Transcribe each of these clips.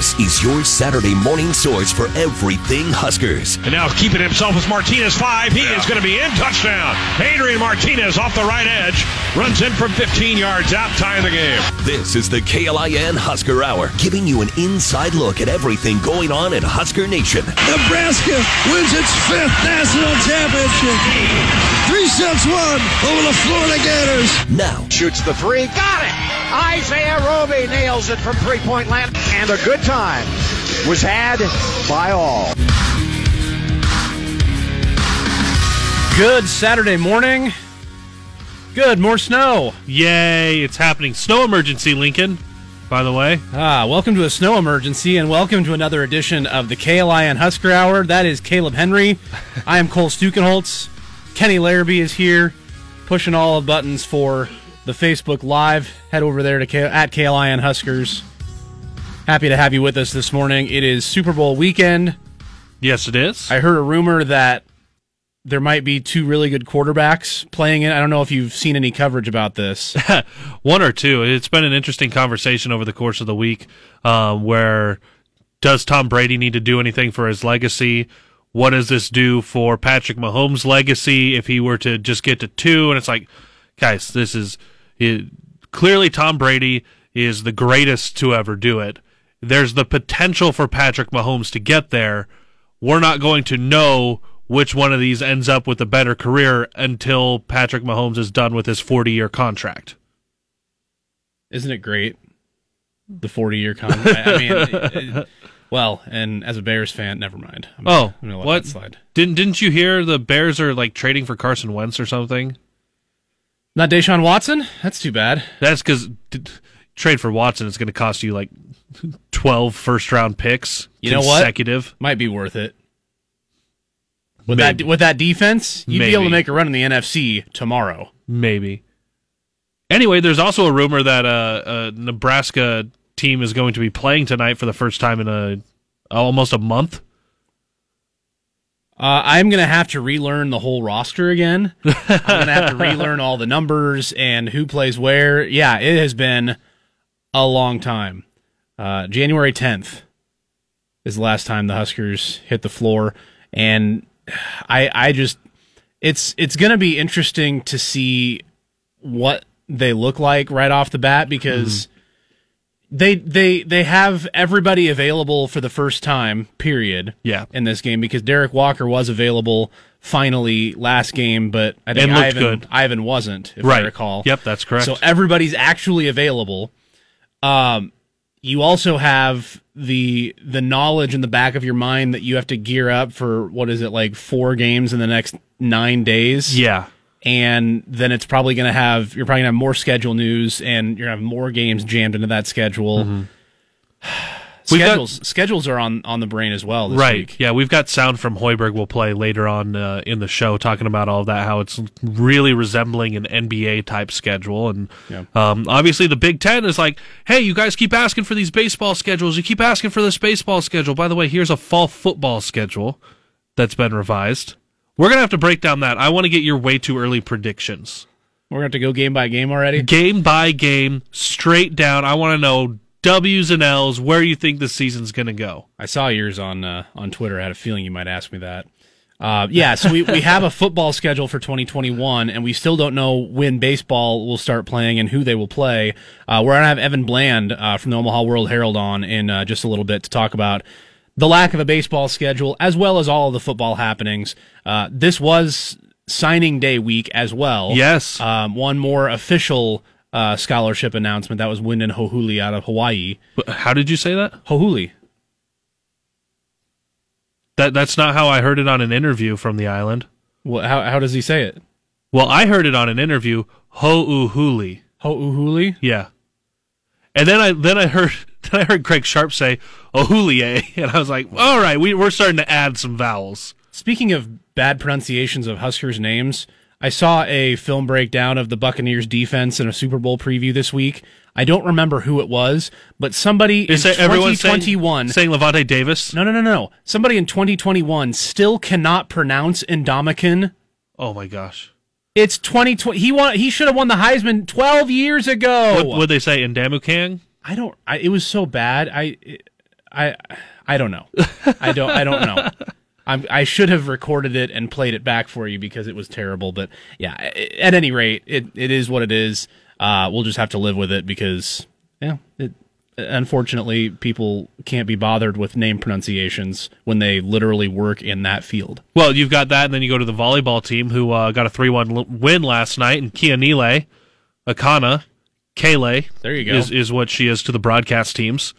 This is your Saturday morning source for everything Huskers. And now keeping himself as Martinez five. He is going to be in touchdown. Adrian Martinez off the right edge. Runs in from 15 yards out, tying the game. This is the KLIN Husker Hour, giving you an inside look at everything going on in Husker Nation. Nebraska wins its fifth national championship. Three sets one over the Florida Gators. Now, Shoots the three. Got it. Isaiah Roby nails it from three point land. And a good time was had by all. Good Saturday morning. Good, more snow. Yay, it's happening. Snow emergency, Lincoln, by the way. Ah, welcome to a snow emergency and welcome to another edition of the KLIN Husker Hour. That is Caleb Henry. I am Cole Stukenholtz. Kenny Larrabee is here, pushing all the buttons for the Facebook Live. Head over there to K- at KLIN Huskers. Happy to have you with us this morning. It is Super Bowl weekend. Yes, it is. I heard a rumor that there might be two really good quarterbacks playing it. I don't know if you've seen any coverage about this. One or two. It's been an interesting conversation over the course of the week um, where does Tom Brady need to do anything for his legacy? What does this do for Patrick Mahomes' legacy if he were to just get to two? And it's like, guys, this is it, clearly Tom Brady is the greatest to ever do it. There's the potential for Patrick Mahomes to get there. We're not going to know which one of these ends up with a better career until Patrick Mahomes is done with his 40 year contract. Isn't it great? The 40 year contract. I mean, it- it- well, and as a Bears fan, never mind. I'm, Oh, I'm gonna let what? that slide. Didn't didn't you hear the Bears are like trading for Carson Wentz or something? Not Deshaun Watson? That's too bad. That's because trade for Watson is going to cost you like 12 first round picks You know what? consecutive. Might be worth it. With Maybe. that with that defense, you'd be able to make a run in the NFC tomorrow. Maybe. Anyway, there's also a rumor that uh, a Nebraska team is going to be playing tonight for the first time in a almost a month. Uh, I'm gonna have to relearn the whole roster again. I'm gonna have to relearn all the numbers and who plays where. Yeah, it has been a long time. Uh, January 10th is the last time the Huskers hit the floor, and I I just it's it's gonna be interesting to see what they look like right off the bat because they they they have everybody available for the first time period Yeah. in this game because Derek Walker was available finally last game but I think Ivan good. Ivan wasn't if I Right. recall Yep, that's correct. so everybody's actually available um you also have the the knowledge in the back of your mind that you have to gear up for what is it like four games in the next 9 days yeah. and then it's probably going to have you're probably going to have more schedule news and you're going to have more games jammed into that schedule. Mm-hmm. We've got- schedules schedules are on on the brain as well this right. week. Yeah, we've got sound from Hoiberg. We'll play later on uh, in the show, talking about all of that, how it's really resembling an NBA type schedule, and Yeah. um, obviously the Big Ten is like, hey, you guys keep asking for these baseball schedules. You keep asking for this baseball schedule. By the way, here's a fall football schedule that's been revised. We're gonna have to break down that. I want to get your way too early predictions, We're going to have to go game by game already. game by game, straight down. I want to know W's and L's where you think the season's gonna go. I saw yours on uh, on Twitter. I had a feeling you might ask me that. Uh, yeah, so we, we have a football schedule for 2021, and we still don't know when baseball will start playing and who they will play. Uh, we're going to have Evan Bland uh, from the Omaha World Herald on in uh, just a little bit to talk about the lack of a baseball schedule as well as all of the football happenings. Uh, this was signing day week as well. Yes. Um, one more official uh, scholarship announcement that was Wynden Hohuli out of Hawaii. How did you say that? Hohuli. That that's not how I heard it on an interview from the island. Well, how, how does he say it? Well, I heard it on an interview. Ho'uhuli. Ho'uhuli? Yeah. And then I then I heard then I heard Greg Sharpe say Ohulie, and I was like, all right, we we're starting to add some vowels. Speaking of bad pronunciations of Huskers names, I saw a film breakdown of the Buccaneers defense in a Super Bowl preview this week. I don't remember who it was, but somebody in Is that everyone saying, 2021 saying Levante Davis? No, no, no, no. Somebody in 2021 still cannot pronounce Indomitian. Oh my gosh. It's 2020. He won. He should have won the Heisman 12 years ago. What would they say? Indamukang? I don't. I, it was so bad. I I I don't know. I don't I don't know. I'm, I should have recorded it and played it back for you because it was terrible. But yeah, at any rate, it, it is what it is. Uh, we'll just have to live with it because yeah, it, unfortunately people can't be bothered with name pronunciations when they literally work in that field. Well, you've got that, and then you go to the volleyball team who uh, got a three-one win last night, and Kianile, Akana, Kaylee. There you go. Is is what she is to the broadcast teams.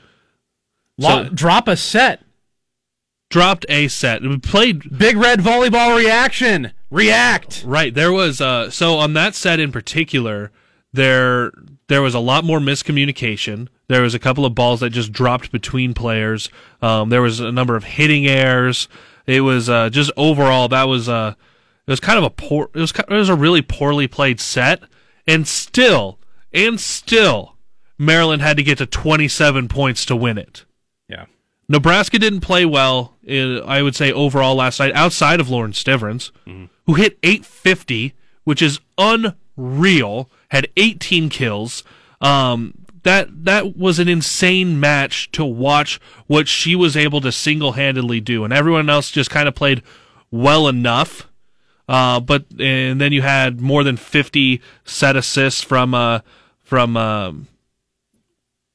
So, drop a set dropped a set. We played Big Red Volleyball Reaction. React. Right. There was uh so on that set in particular, there there was a lot more miscommunication. There was a couple of balls that just dropped between players. Um, there was a number of hitting errors. It was uh, just overall that was uh it was kind of a poor it was it was a really poorly played set and still and still Maryland had to get to 27 points to win it. Nebraska didn't play well, uh, I would say, overall last night, outside of Lauren Stivrins, mm-hmm. who hit 850, which is unreal, had 18 kills. Um, that that was an insane match to watch what she was able to single handedly do, and everyone else just kind of played well enough. Uh, but and then you had more than 50 set assists from uh, from um,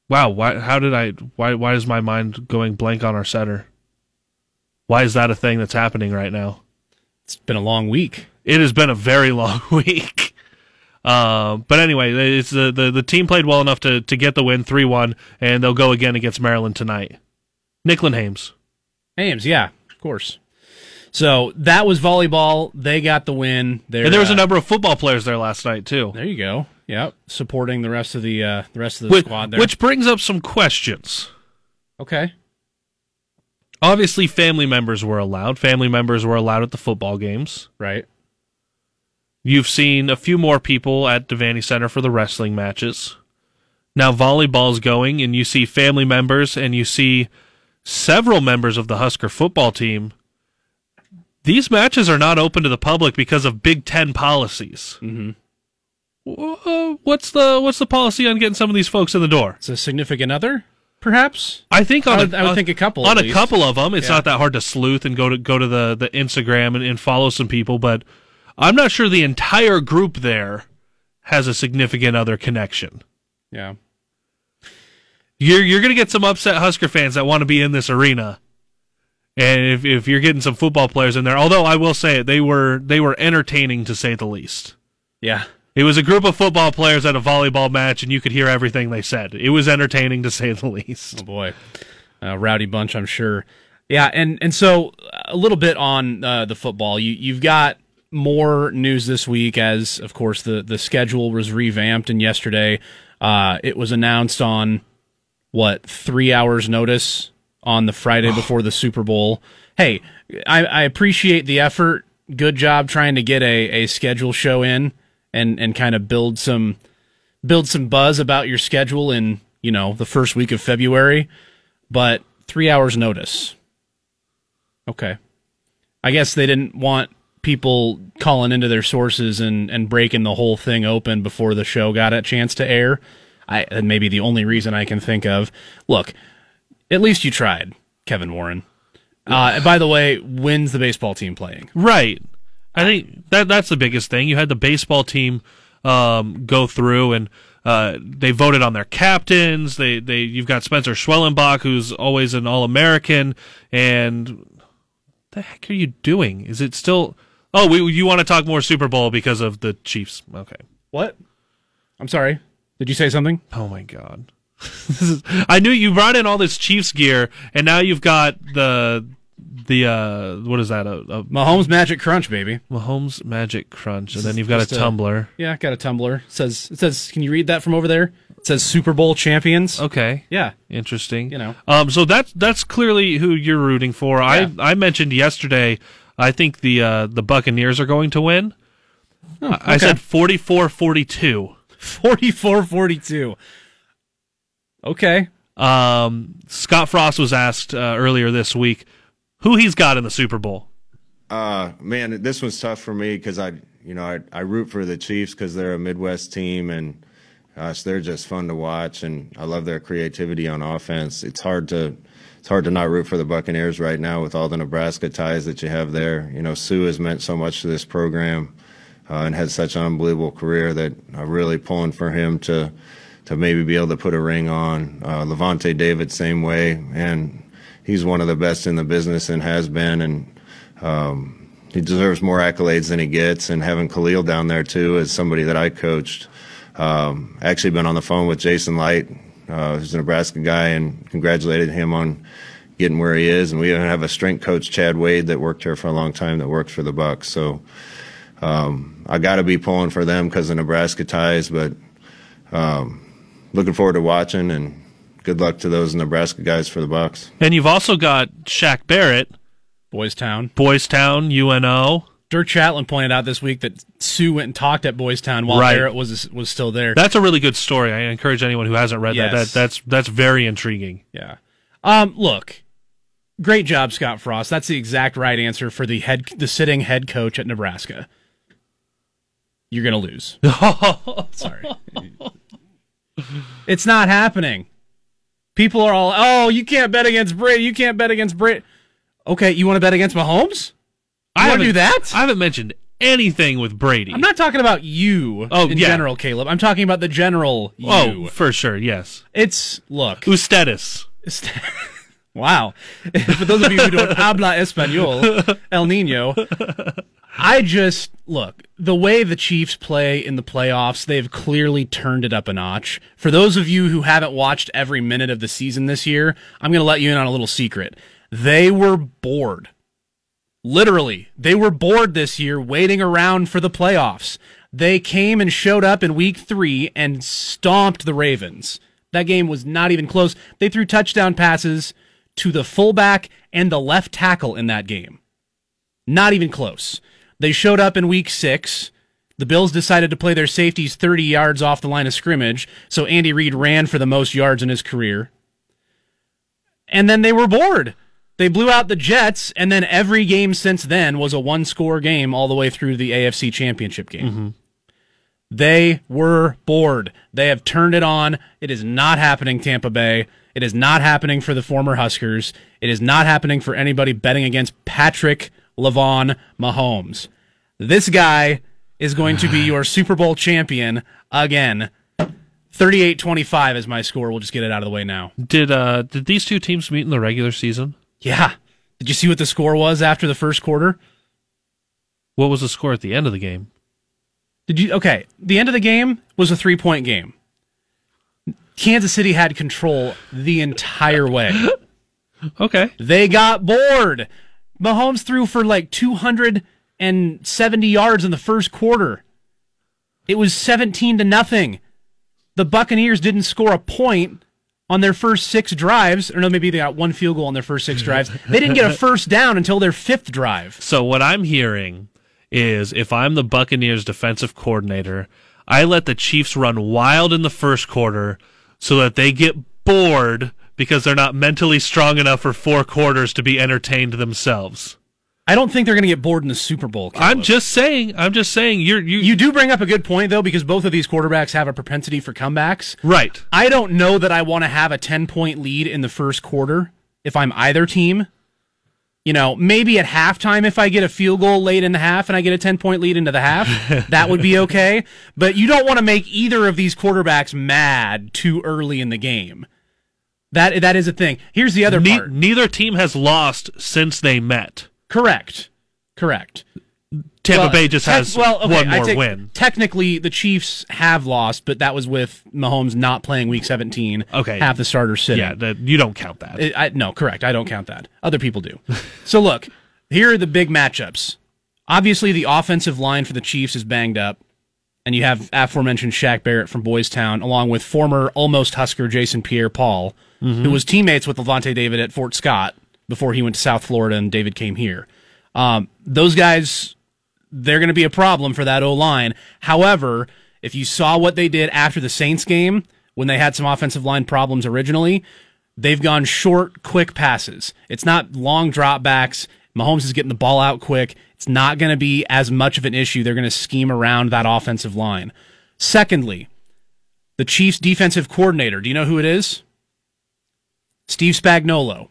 Wow, why how did I why why is my mind going blank on our setter? Why is that a thing that's happening right now? It's been a long week. It has been a very long week. Uh, but anyway, it's the, the the team played well enough to to get the win three one, and they'll go again against Maryland tonight. Nicklin Hames. Hames, yeah, of course. So that was volleyball. They got the win. They're, and there was uh, a number of football players there last night too. There you go. Yep, supporting the rest of the uh, the rest of the which, squad there. Which brings up some questions. Okay. Obviously, family members were allowed. Family members were allowed at the football games. Right. You've seen a few more people at Devaney Center for the wrestling matches. Now volleyball's going, and you see family members, and you see several members of the Husker football team. These matches are not open to the public because of Big Ten policies. Mm-hmm what's the what's the policy on getting some of these folks in the door? It's a significant other, perhaps. I think on I would, a, I would uh, think a couple on a least. couple of them. It's yeah. not that hard to sleuth and go to go to the the Instagram and, and follow some people, but I'm not sure the entire group there has a significant other connection. Yeah. You're you're gonna get some upset Husker fans that want to be in this arena. And if if you're getting some football players in there, although I will say it, they were they were entertaining to say the least. Yeah. It was a group of football players at a volleyball match, and you could hear everything they said. It was entertaining to say the least. Oh boy, a rowdy bunch, I'm sure. Yeah, and and so a little bit on uh, the football. You you've got more news this week, as of course the the schedule was revamped, and yesterday uh, it was announced on what three hours notice on the Friday before the Super Bowl. Hey, I, I appreciate the effort. Good job trying to get a, a schedule show in and and kind of build some build some buzz about your schedule in you know the first week of February, but three hours notice. Okay, I guess they didn't want people calling into their sources and and breaking the whole thing open before the show got a chance to air. I and maybe the only reason I can think of. Look, at least you tried, Kevin Warren. Uh, by the way, when's the baseball team playing? Right. I think that that's the biggest thing. You had the baseball team um, go through and uh, they voted on their captains. They they you've got Spencer Schwellenbach, who's always an All American, and what the heck are you doing? Is it still? Oh, we, you want to talk more Super Bowl because of the Chiefs? Okay. What? I'm sorry. Did you say something? Oh my god. is, I knew you brought in all this Chiefs gear, and now you've got the the uh, what is that? A, a Mahomes Magic Crunch, baby. Mahomes Magic Crunch, and then you've got a tumbler. Yeah, got a tumbler. It says it says. Can you read that from over there? It says Super Bowl champions. Okay. Yeah. Interesting. You know. Um. So that's that's clearly who you're rooting for. Yeah. I I mentioned yesterday. I think the uh, the Buccaneers are going to win. Oh, okay. I said 44-42. 44-42. Okay. Um, Scott Frost was asked uh, earlier this week who he's got in the Super Bowl. Uh, man, this one's tough for me because I, you know, I, I root for the Chiefs because they're a Midwest team, and gosh, they're just fun to watch, and I love their creativity on offense. It's hard to it's hard to not root for the Buccaneers right now with all the Nebraska ties that you have there. You know, Suh has meant so much to this program uh, and had such an unbelievable career that I'm really pulling for him to to maybe be able to put a ring on. Uh, Lavonte David, same way, and he's one of the best in the business and has been, and um, he deserves more accolades than he gets. And having Khalil down there too, as somebody that I coached, um, actually been on the phone with Jason Licht, uh, who's a Nebraska guy, and congratulated him on getting where he is. And we even have a strength coach, Chad Wade, that worked here for a long time, that works for the Bucs. So um, I got to be pulling for them because of Nebraska ties, but. Um, looking forward to watching and good luck to those Nebraska guys for the Bucs. And you've also got Shaq Barrett, Boys Town. Boys Town, UNO. Dirk Chatelain pointed out this week that Suh went and talked at Boys Town while Right. Barrett was was still there. That's a really good story. I encourage anyone who hasn't read that. That that's that's very intriguing. Yeah. Um, look, great job, Scott Frost. That's the exact right answer for the head, the sitting head coach at Nebraska. You're gonna lose. Sorry, it's not happening. People are all, oh, you can't bet against Brady. You can't bet against Brady. Okay, you want to bet against Mahomes? You want to do that? I haven't mentioned anything with Brady. I'm not talking about you Oh, in yeah. general, Caleb. I'm talking about the general you. Oh, for sure, yes. It's look. Ustedes. Wow. For those of you who don't habla espanol, El Nino, I just look, the way the Chiefs play in the playoffs, they've clearly turned it up a notch. For those of you who haven't watched every minute of the season this year, I'm going to let you in on a little secret. They were bored. Literally, they were bored this year waiting around for the playoffs. They came and showed up in week three and stomped the Ravens. That game was not even close. They threw touchdown passes to the fullback and the left tackle in that game. Not even close. They showed up in week six. The Bills decided to play their safeties 30 yards off the line of scrimmage, so Andy Reid ran for the most yards in his career. And then they were bored. They blew out the Jets, and then every game since then was a one score game all the way through the AFC Championship game. Mm-hmm. They were bored. They have turned it on. It is not happening, Tampa Bay. It is not happening for the former Huskers. It is not happening for anybody betting against Patrick Lavon Mahomes. This guy is going to be your Super Bowl champion again. 38 25 is my score. We'll just get it out of the way now. Did uh did these two teams meet in the regular season? Yeah. Did you see what the score was after the first quarter? What was the score at the end of the game? Did you? Okay. The end of the game was a three point game. Kansas City had control the entire way. Okay. They got bored. Mahomes threw for like 270 yards in the first quarter. It was 17 to nothing. The Buccaneers didn't score a point on their first six drives, or no, maybe they got one field goal on their first six drives. They didn't get a first down until their fifth drive. So what I'm hearing is if I'm the Buccaneers defensive coordinator, I let the Chiefs run wild in the first quarter so that they get bored because they're not mentally strong enough for four quarters to be entertained themselves. I don't think they're going to get bored in the Super Bowl. I'm just saying, I'm just saying you're you, You do bring up a good point though, because both of these quarterbacks have a propensity for comebacks. right. I don't know that I want to have a 10 point lead in the first quarter if I'm either team. You know, maybe at halftime if I get a field goal late in the half and I get a 10 point lead into the half, that would be okay. But you don't want to make either of these quarterbacks mad too early in the game. That that is a thing. Here's the other Ne- part. neither team has lost since they met. Correct. Correct. Tampa Well, Bay just tec- has well, okay, one more take- win. Technically, the Chiefs have lost, but that was with Mahomes not playing Week 17. Okay. half the starters sitting. Yeah, that, you don't count that. I, I- no, correct. I don't count that. Other people do. so look, here are the big matchups. Obviously, the offensive line for the Chiefs is banged up, and you have aforementioned Shaq Barrett from Boys Town, along with former almost Husker Jason Pierre-Paul, who was teammates with Lavonte David at Fort Scott before he went to South Florida and David came here. Um, those guys they're going to be a problem for that O line. However, if you saw what they did after the Saints game when they had some offensive line problems originally, they've gone short, quick passes. It's not long dropbacks. Mahomes is getting the ball out quick. It's not going to be as much of an issue. They're going to scheme around that offensive line. Secondly, the Chiefs defensive coordinator. Do you know who it is? Steve Spagnuolo.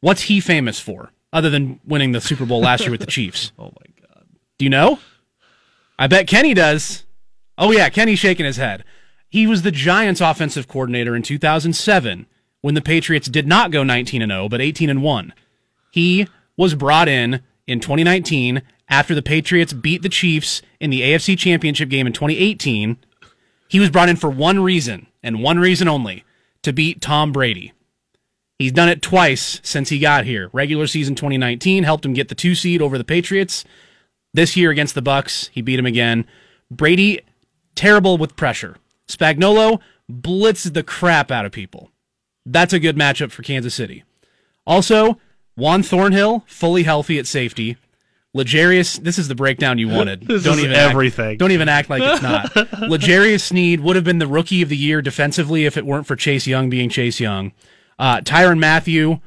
What's he famous for, other than winning the Super Bowl last year with the Chiefs? Oh my god. Do you know? I bet Kenny does. Oh yeah, Kenny's shaking his head. He was the Giants offensive coordinator in 2007 when the Patriots did not go 19 and 0 but 18 and 1. He was brought in in 2019 after the Patriots beat the Chiefs in the AFC Championship game in 2018. He was brought in for one reason and one reason only, to beat Tom Brady. He's done it twice since he got here. Regular season 2019 helped him get the 2 seed over the Patriots. This year against the Bucs, he beat him again. Brady terrible with pressure. Spagnuolo blitzed the crap out of people. That's a good matchup for Kansas City. Also, Juan Thornhill, fully healthy at safety. L'Jarius, this is the breakdown you wanted. This is everything. Act, don't even act like it's not. L'Jarius Sneed would have been the rookie of the year defensively if it weren't for Chase Young being Chase Young. Uh, Tyrann Mathieu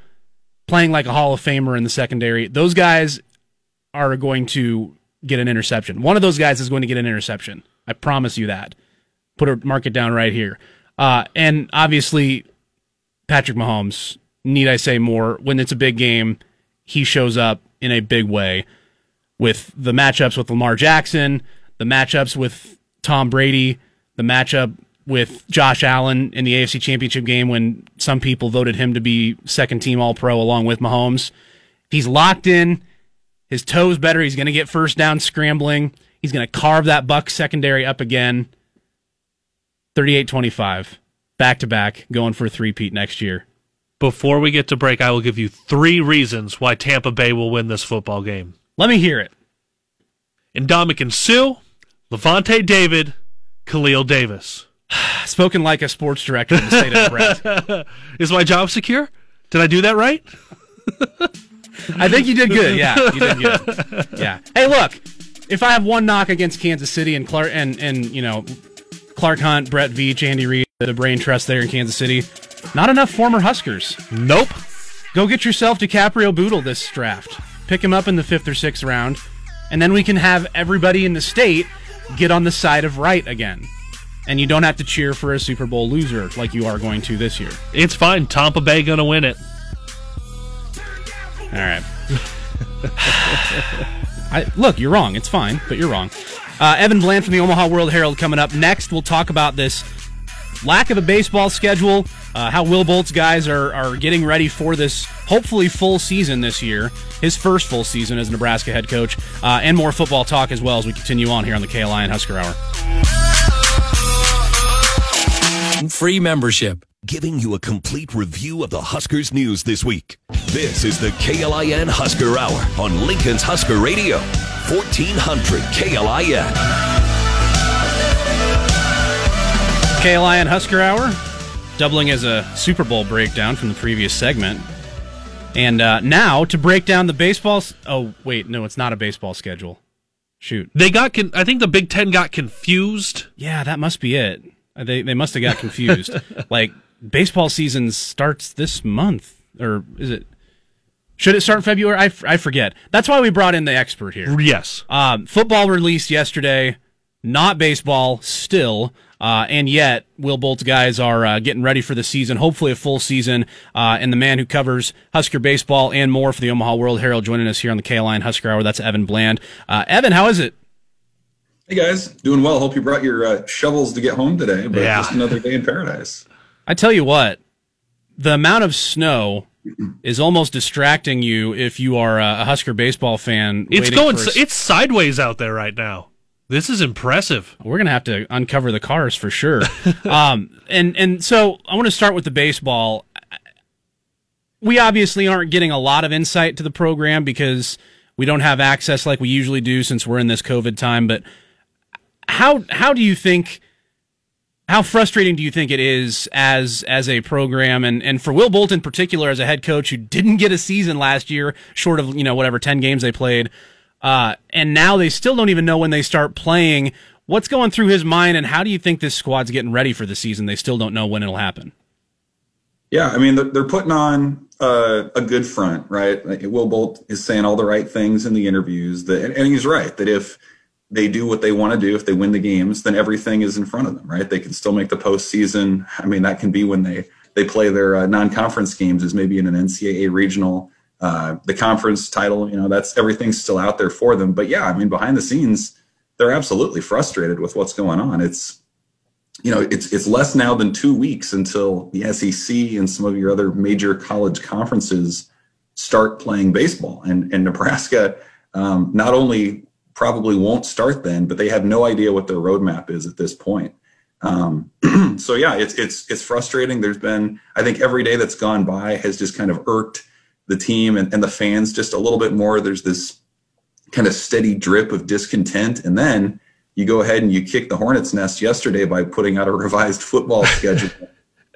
playing like a Hall of Famer in the secondary. Those guys are going to get an interception. One of those guys is going to get an interception. I promise you that. Put a mark it down right here. Uh, and obviously, Patrick Mahomes. Need I say more? When it's a big game, he shows up in a big way with the matchups with Lamar Jackson, the matchups with Tom Brady, the matchup with Josh Allen in the AFC Championship game when some people voted him to be second team All Pro along with Mahomes. He's locked in. His toes better. He's going to get first down scrambling. He's going to carve that Buck secondary up again. 38 25. Back to back, going for a three-peat next year. Before we get to break, I will give you three reasons why Tampa Bay will win this football game. Let me hear it. Ndamukong Suh, Lavonte David, Khalil Davis. Spoken like a sports director in the state of Nebraska. Is my job secure? Did I do that right? I think you did good. Yeah, you did good. Yeah. Hey, look, if I have one knock against Kansas City and Clark and and you know Clark Hunt, Brett Veach, Andy Reid, the brain trust there in Kansas City, not enough former Huskers. Nope. Go get yourself DiCaprio Bootle this draft. Pick him up in the fifth or sixth round, and then we can have everybody in the state get on the side of right again. And you don't have to cheer for a Super Bowl loser like you are going to this year. It's fine. Tampa Bay gonna win it. All right. I, look, you're wrong. It's fine, but you're wrong. Uh, Evan Bland from the Omaha World Herald coming up next. We'll talk about this lack of a baseball schedule, uh, how Will Bolt's guys are, are getting ready for this hopefully full season this year, his first full season as Nebraska head coach, uh, and more football talk as well as we continue on here on the KLIN Husker Hour. Free membership, giving you a complete review of the Huskers news this week. This is the KLIN Husker Hour on Lincoln's Husker Radio, 1400 KLIN. KLIN Husker Hour, doubling as a Super Bowl breakdown from the previous segment. And uh, now to break down the baseball. S- oh, wait, no, it's not a baseball schedule. Shoot. They got. Con- I think the Big Ten got confused. Yeah, that must be it. Uh, They they must have got confused. like baseball season starts this month, or is it? Should it start in February? I, f- I forget. That's why we brought in the expert here. Yes. Um, football released yesterday, not baseball still. Uh, and yet, Will Bolt's guys are uh, getting ready for the season, hopefully a full season. Uh, and the man who covers Husker baseball and more for the Omaha World Herald joining us here on the KLIN Husker Hour. That's Evan Bland. Uh, Evan, how is it? Hey guys, doing well. Hope you brought your uh, shovels to get home today, but Yeah. just another day in paradise. I tell you what, the amount of snow is almost distracting you if you are a Husker baseball fan. It's going. for It's sideways out there right now. This is impressive. We're gonna have to uncover the cars for sure. um, and and so I want to start with the baseball. We obviously aren't getting a lot of insight to the program because we don't have access like we usually do since we're in this COVID time. But how how do you think? How frustrating do you think it is as as a program and, and for Will Bolt in particular as a head coach who didn't get a season last year, short of you know whatever ten games they played, uh, and now they still don't even know when they start playing. What's going through his mind, and how do you think this squad's getting ready for the season? They still don't know when it'll happen. Yeah, I mean they're, putting on uh, a good front, right? Will Bolt is saying all the right things in the interviews, that, and he's right that if they do what they want to do, if they win the games, then everything is in front of them, right? They can still make the postseason. I mean, that can be when they they play their uh, non-conference games, is maybe in an NCAA regional, uh, the conference title. You know, that's everything's still out there for them. But yeah, I mean, behind the scenes, they're absolutely frustrated with what's going on. It's you know, it's it's less now than two weeks until the SEC and some of your other major college conferences start playing baseball, and and Nebraska um, not only probably won't start then, but they have no idea what their roadmap is at this point. Um, so yeah, it's it's it's frustrating. There's been I think every day that's gone by has just kind of irked the team and, and the fans just a little bit more. There's this kind of steady drip of discontent, and then you go ahead and you kick the hornet's nest yesterday by putting out a revised football schedule.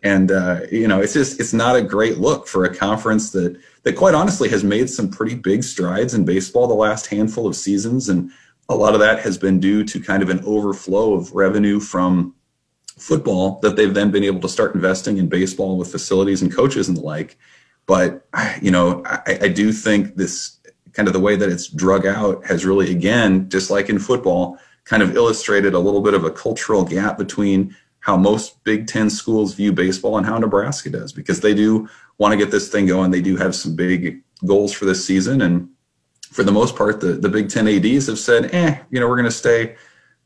and uh, you know, it's just it's not a great look for a conference that that quite honestly has made some pretty big strides in baseball the last handful of seasons, and a lot of that has been due to kind of an overflow of revenue from football that they've then been able to start investing in baseball with facilities and coaches and the like. But you know, I, I do think this kind of the way that it's drug out has really, again, just like in football, kind of illustrated a little bit of a cultural gap between how most Big Ten schools view baseball and how Nebraska does, because they do want to get this thing going. They do have some big goals for this season. And for the most part, the, the Big Ten ADs have said, eh, you know, we're going to stay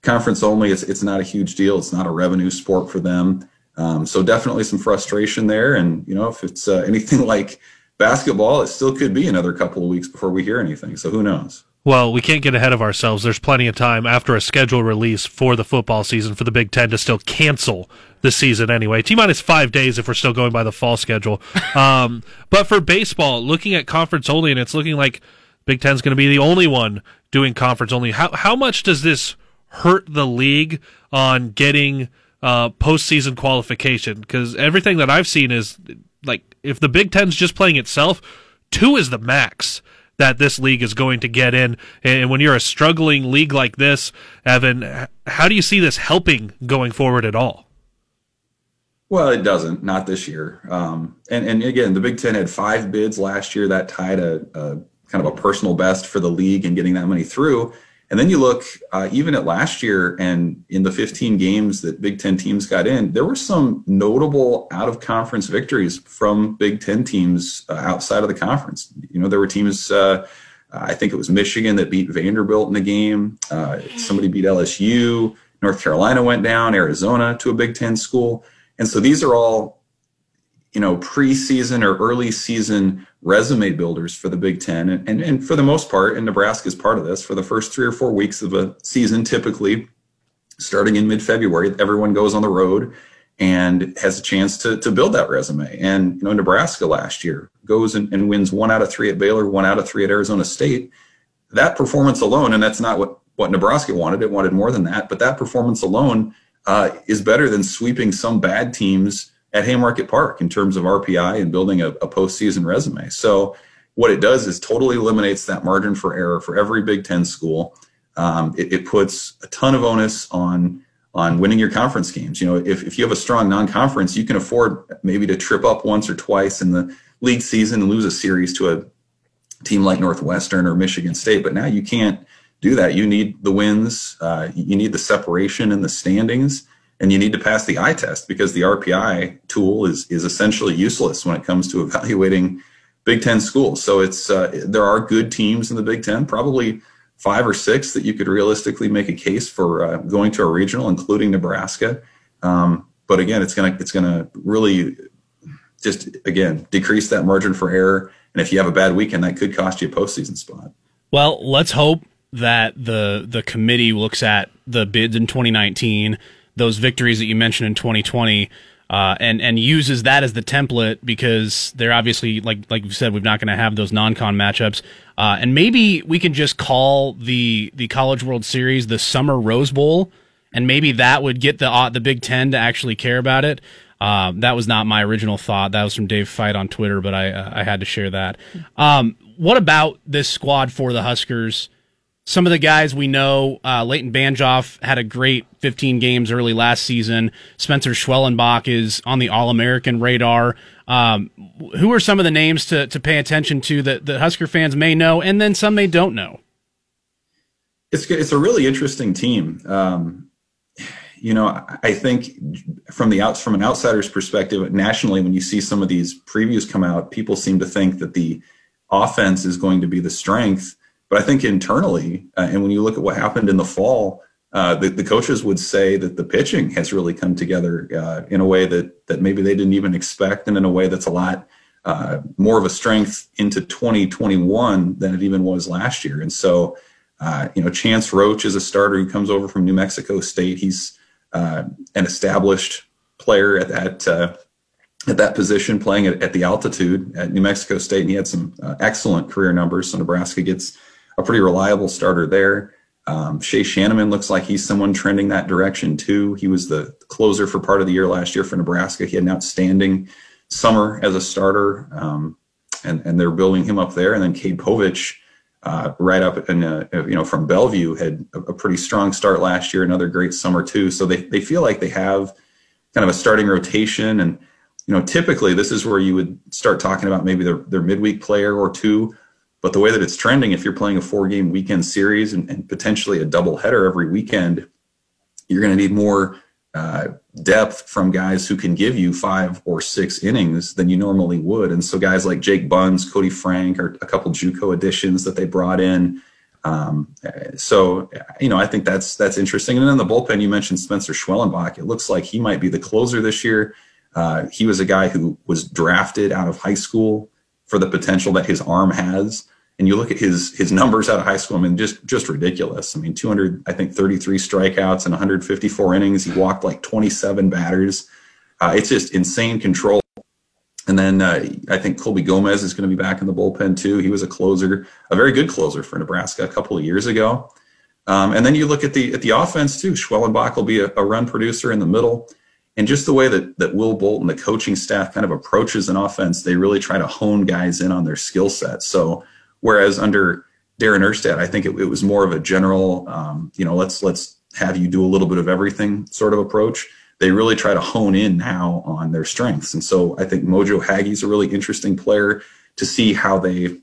conference only. It's, it's not a huge deal. It's not a revenue sport for them. Um, so definitely some frustration there. And, you know, if it's uh, anything like basketball, it still could be another couple of weeks before we hear anything. So who knows? Well, we can't get ahead of ourselves. There's plenty of time after a schedule release for the football season for the Big Ten to still cancel the season anyway. T minus five days if we're still going by the fall schedule. Um, but for baseball, looking at conference only, and it's looking like Big Ten's going to be the only one doing conference only. How how much does this hurt the league on getting uh, postseason qualification because everything that I've seen is like if the Big Ten's just playing itself, two is the max that this league is going to get in. And when you're a struggling league like this, Evan, how do you see this helping going forward at all? Well, it doesn't, not this year. Um, and, and again, the Big Ten had five bids last year that tied a, a kind of a personal best for the league and getting that money through. And then you look uh, even at last year and in the 15 games that Big Ten teams got in, there were some notable out of conference victories from Big Ten teams uh, outside of the conference. You know, there were teams, uh, I think it was Michigan that beat Vanderbilt in the game. Uh, somebody beat LSU. North Carolina went down, Arizona to a Big Ten school. And so these are all you know, preseason or early season resume builders for the Big Ten. And, and, and for the most part, and Nebraska is part of this, for the first three or four weeks of a season, typically starting in mid February, everyone goes on the road and has a chance to, to build that resume. And, you know, Nebraska last year goes and, and wins one out of three at Baylor, one out of three at Arizona State. That performance alone, and that's not what, what Nebraska wanted, it wanted more than that, but that performance alone uh, is better than sweeping some bad teams at Haymarket Park in terms of RPI and building a, a postseason resume. So what it does is totally eliminates that margin for error for every Big Ten school. Um, it, it, puts a ton of onus on on winning your conference games. You know, if, if you have a strong non-conference, you can afford maybe to trip up once or twice in the league season and lose a series to a team like Northwestern or Michigan State. But now you can't do that. You need the wins. Uh, you need the separation in the standings and you need to pass the eye test because the RPI tool is is essentially useless when it comes to evaluating Big Ten schools. So it's uh, there are good teams in the Big Ten, probably five or six that you could realistically make a case for uh, going to a regional, including Nebraska. Um, but again, it's gonna it's gonna really just again decrease that margin for error. And if you have a bad weekend, that could cost you a postseason spot. Well, let's hope that the the committee looks at the bids in 2019 those victories that you mentioned in 2020 uh, and and uses that as the template because they're obviously like like you said we're not going to have those non-con matchups uh, and maybe we can just call the the College World Series the Summer Rose Bowl and maybe that would get the uh, the Big Ten to actually care about it. Uh, that was not my original thought. That was from Dave Fight on Twitter, but I uh, I had to share that. Um, what about this squad for the Huskers? Some of the guys we know, uh, Leighton Banjoff had a great 15 games early last season. Spencer Schwellenbach is on the All American radar. Um, who are some of the names to, to pay attention to that the Husker fans may know, and then some they don't know? It's it's a really interesting team. Um, you know, I think from the outs from an outsider's perspective, nationally, when you see some of these previews come out, people seem to think that the offense is going to be the strength. But I think internally, uh, and when you look at what happened in the fall, uh, the, the, coaches would say that the pitching has really come together uh, in a way that that maybe they didn't even expect, and in a way that's a lot uh, more of a strength into 2021 than it even was last year. And so, uh, you know, Chance Roach is a starter who comes over from New Mexico State. He's uh, an established player at that at that position, playing at, at, the altitude at New Mexico State, and he had some excellent career numbers. So Nebraska gets a pretty reliable starter there. Um, Shay Schanaman looks like he's someone trending that direction too. He was the closer for part of the year last year for Nebraska. He had an outstanding summer as a starter, um, and and they're building him up there. And then Cade Povich, uh, right up in uh, you know from Bellevue, had a, a, pretty strong start last year. Another great summer too. So they they feel like they have kind of a starting rotation. And you know typically this is where you would start talking about maybe their their midweek player or two but the way that it's trending, if you're playing a four game weekend series and, and potentially a double header every weekend, you're going to need more uh, depth from guys who can give you five or six innings than you normally would. And so guys like Jake Buns, Koty Frank, are a couple JUCO additions that they brought in. Um, so you know, I think that's that's interesting. And then the bullpen, you mentioned Spencer Schwellenbach. It looks like he might be the closer this year. Uh, he was a guy who was drafted out of high school for the potential that his arm has. And you look at his his numbers out of high school. I mean, just just ridiculous. I mean, 200, I think 33 strikeouts and 154 innings. He walked like 27 batters. Uh, it's just insane control. And then uh, I think Colby Gomes is going to be back in the bullpen too. He was a closer, a very good closer for Nebraska a couple of years ago. Um, and then you look at the at the offense too. Schwellenbach will be a, a run producer in the middle and just the way that that Will Bolton, the coaching staff, kind of approaches an offense, they really try to hone guys in on their skill set. So whereas under Darren Erstad, I think it, it was more of a general, um, you know, let's let's have you do a little bit of everything sort of approach. They really try to hone in now on their strengths, and so I think Mojo Hagge's a really interesting player to see how they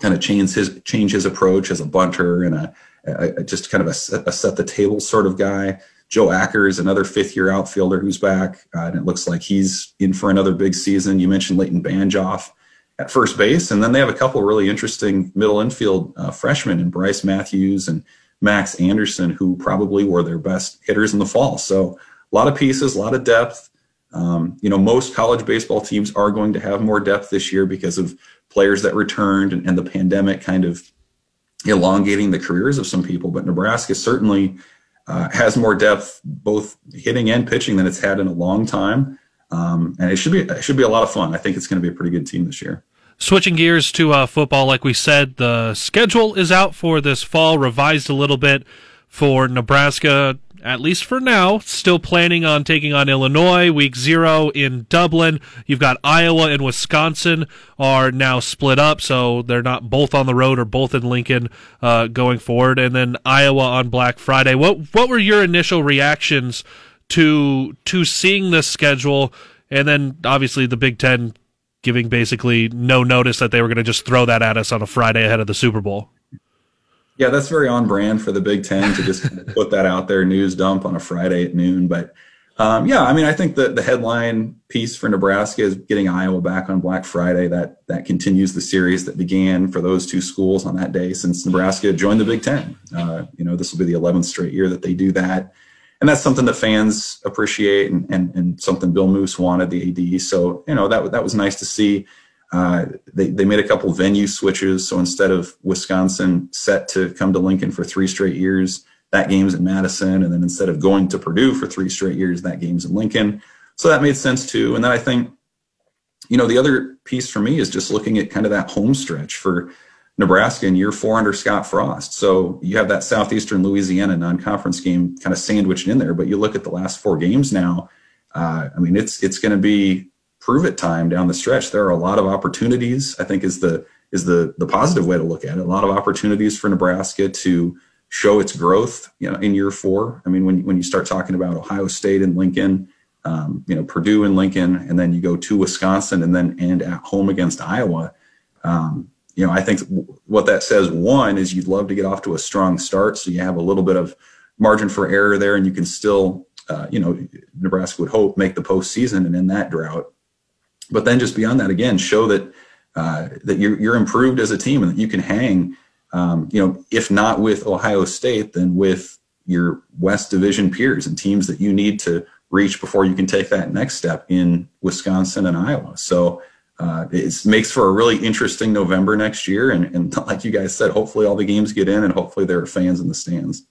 kind of change his change his approach as a bunter and a, a just kind of a, a set the table sort of guy. Joe Ackers, another fifth year outfielder who's back, uh, and it looks like he's in for another big season. You mentioned Leighton Banjoff at first base, and then they have a couple really interesting middle infield uh, freshmen in Brice Matthews and Max Anderson, who probably were their best hitters in the fall. So a lot of pieces, a lot of depth. Um, you know, most college baseball teams are going to have more depth this year because of players that returned and, and the pandemic kind of elongating the careers of some people. But Nebraska certainly uh, has more depth, both hitting and pitching, than it's had in a long time. Um, and it should be it should be a lot of fun. I think it's going to be a pretty good team this year. Switching gears to uh, football, like we said, the schedule is out for this fall, revised a little bit for Nebraska at least for now, still planning on taking on Illinois week zero in Dublin. You've got Iowa and Wisconsin are now split up, so they're not both on the road or both in Lincoln uh, going forward. And then Iowa on Black Friday. What what were your initial reactions to to seeing this schedule? And then obviously the Big Ten giving basically no notice that they were going to just throw that at us on a Friday ahead of the Super Bowl. Yeah, that's very on brand for the Big Ten to just put that out there, news dump on a Friday at noon. But um, yeah, I mean, I think the the headline piece for Nebraska is getting Iowa back on Black Friday. That that continues the series that began for those two schools on that day since Nebraska joined the Big Ten. Uh, you know, this will be the 11th straight year that they do that, and that's something that fans appreciate and and, and something Bill Moos wanted the AD. So you know that that was nice to see. Uh, they, they made a couple venue switches. So instead of Wisconsin set to come to Lincoln for three straight years, that game's in Madison. And then instead of going to Purdue for three straight years, that game's in Lincoln. So that made sense too. And then I think, you know, the other piece for me is just looking at kind of that home stretch for Nebraska in year four under Scott Frost. So you have that Southeastern Louisiana non conference game kind of sandwiched in there. But you look at the last four games now, uh, I mean, it's, it's going to be prove it time down the stretch. There are a lot of opportunities. I think is the is the the positive way to look at it. A lot of opportunities for Nebraska to show its growth, you know, in year four. I mean, when when you start talking about Ohio State and Lincoln, um, you know, Purdue and Lincoln, and then you go to Wisconsin, and then and at home against Iowa. Um, you know, I think what that says, one, is you'd love to get off to a strong start. So you have a little bit of margin for error there and you can still, uh, you know, Nebraska would hope make the postseason and in that drought. But then just beyond that, again, show that uh, that you're, you're improved as a team and that you can hang, um, you know, if not with Ohio State, then with your West Division peers and teams that you need to reach before you can take that next step in Wisconsin and Iowa. So uh, it makes for a really interesting November next year. And, and like you guys said, hopefully all the games get in and hopefully there are fans in the stands.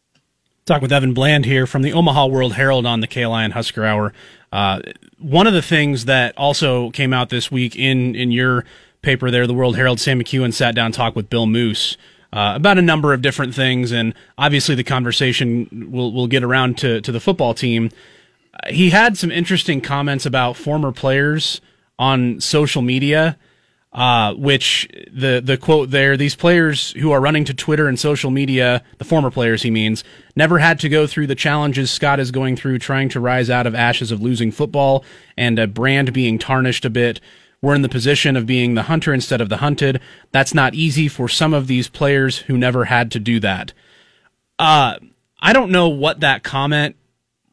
Talk with Evan Bland here from the Omaha World Herald on the KLIN Husker Hour. Uh, one of the things that also came out this week in, in your paper there, the World Herald, Sam McKewon sat down and talked with Bill Moos. Uh, about a number of different things, and obviously the conversation will will get around to to the football team. He had some interesting comments about former players on social media, uh, which the the quote there: these players who are running to Twitter and social media, the former players he means, never had to go through the challenges Scott is going through, trying to rise out of ashes of losing football and a brand being tarnished a bit. We're in the position of being the hunter instead of the hunted. That's not easy for some of these players who never had to do that. Uh, I don't know what that comment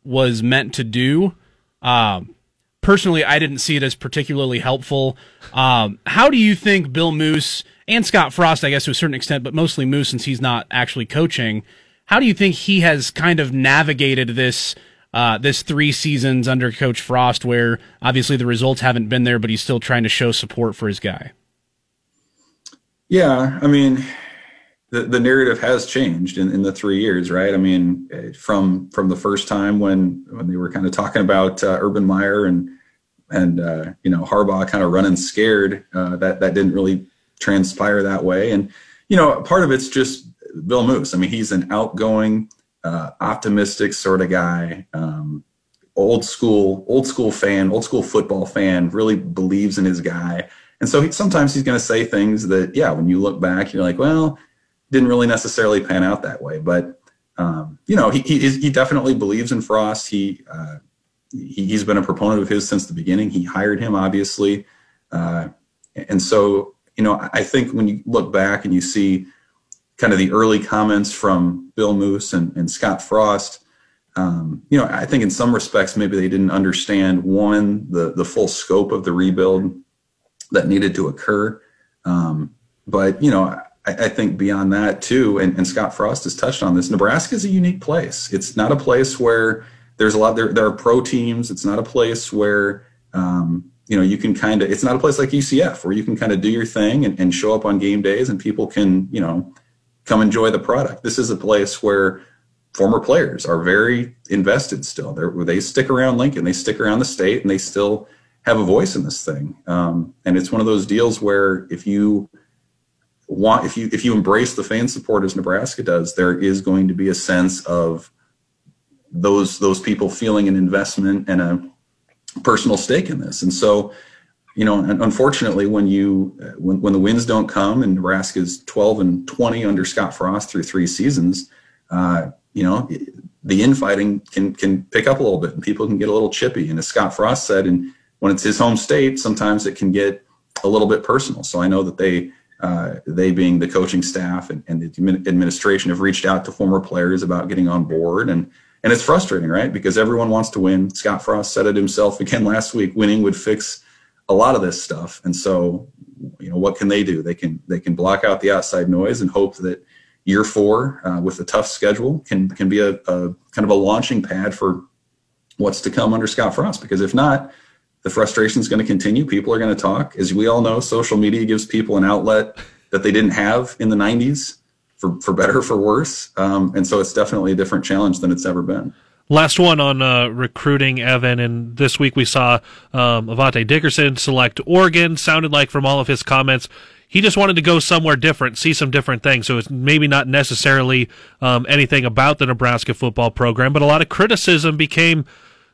was meant to do. Um, personally, I didn't see it as particularly helpful. Um, how do you think Bill Moos and Scott Frost, I guess to a certain extent, but mostly Moos since he's not actually coaching, how do you think he has kind of navigated this? Uh, this three seasons under Coach Frost, where obviously the results haven't been there, but he's still trying to show support for his guy. Yeah, I mean, the, the narrative has changed in, in the three years, right? I mean, from from the first time when when they were kind of talking about uh, Urban Meyer and and uh, you know Harbaugh kind of running scared. Uh, that that didn't really transpire that way, and you know part of it's just Bill Moos. I mean, he's an outgoing, uh, optimistic sort of guy. Um, old school, old school fan, old school football fan. Really believes in his guy, and so he, sometimes he's going to say things that, yeah, when you look back, you're like, well, didn't really necessarily pan out that way, but. Um, you know, he, he he definitely believes in Frost. He uh, he, has been a proponent of his since the beginning. He hired him, obviously. Uh, and so, you know, I think when you look back and you see kind of the early comments from Bill Moos and, and Scott Frost, um, you know, I think in some respects maybe they didn't understand one the the full scope of the rebuild that needed to occur. Um, but you know, I, I, think beyond that too, and, and Scott Frost has touched on this. Nebraska is a unique place. It's not a place where there's a lot there there are pro teams it's not a place where um, you know you can kind of it's not a place like ucf where you can kind of do your thing and, and, show up on game days and people can you know come enjoy the product this is a place where former players are very invested still They're, they stick around lincoln they stick around the state and they still have a voice in this thing um, and it's one of those deals where if you want if you if you embrace the fan support as nebraska does there is going to be a sense of those those people feeling an investment and a personal stake in this. And so, you know, unfortunately, when you when, when the wins don't come and Nebraska's 12 and 20 under Scott Frost through three seasons, uh, you know, the infighting can can pick up a little bit and people can get a little chippy. And as Scott Frost said, and when it's his home state, sometimes it can get a little bit personal. So I know that they uh, they being the coaching staff and, and, the administration have reached out to former players about getting on board and and it's frustrating, right? Because everyone wants to win. Scott Frost said it himself again last week. Winning would fix a lot of this stuff. And so, you know, what can they do? They can they can block out the outside noise and hope that year four uh, with a tough schedule can can be a, a kind of a launching pad for what's to come under Scott Frost. Because if not, the frustration is going to continue. People are going to talk. As we all know, social media gives people an outlet that they didn't have in the 90s for, for better for worse. Um, and so it's definitely a different challenge than it's ever been. Last one on uh, recruiting, Evan. And this week we saw um, Avante Dickerson select Oregon. Sounded like from all of his comments, he just wanted to go somewhere different, see some different things. So it's maybe not necessarily um, anything about the Nebraska football program, but a lot of criticism became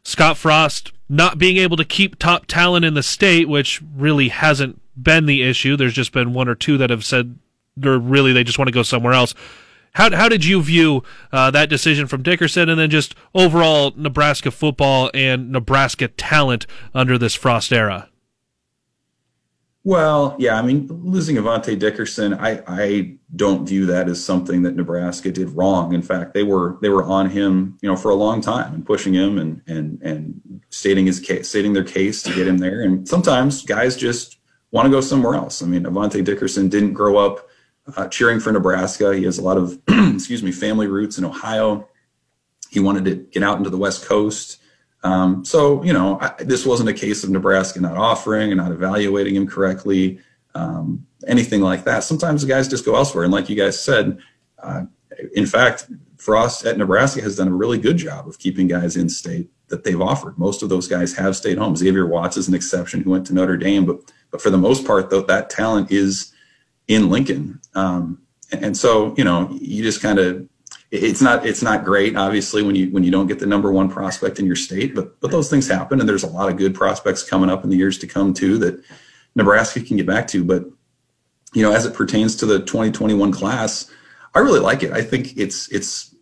Scott Frost not being able to keep top talent in the state, which really hasn't been the issue. There's just been one or two that have said or really they just want to go somewhere else. How how did you view uh, that decision from Dickerson, and then just overall Nebraska football and Nebraska talent under this Frost era? Well, yeah, I mean, losing Avante Dickerson, I, I don't view that as something that Nebraska did wrong. In fact, they were they were on him, you know, for a long time and pushing him and and and stating his case, stating their case to get him there. And sometimes guys just want to go somewhere else. I mean, Avante Dickerson didn't grow up uh, cheering for Nebraska. He has a lot of, excuse me, family roots in Ohio. He wanted to get out into the West Coast. Um, so, you know, I, this wasn't a case of Nebraska not offering and not evaluating him correctly, um, anything like that. Sometimes the guys just go elsewhere. And like you guys said, uh, in fact, Frost at Nebraska has done a really good job of keeping guys in state that they've offered. Most of those guys have stayed home. Xavier Watts is an exception who went to Notre Dame, but but for the most part, though, that talent is in Lincoln. Um, and so, you know, you just kind of it's not it's not great obviously when you when you don't get the number one prospect in your state but but those things happen and there's a lot of good prospects coming up in the years to come too that nebraska can get back to but you know as it pertains to the 2021 class i really like it. I think it's it's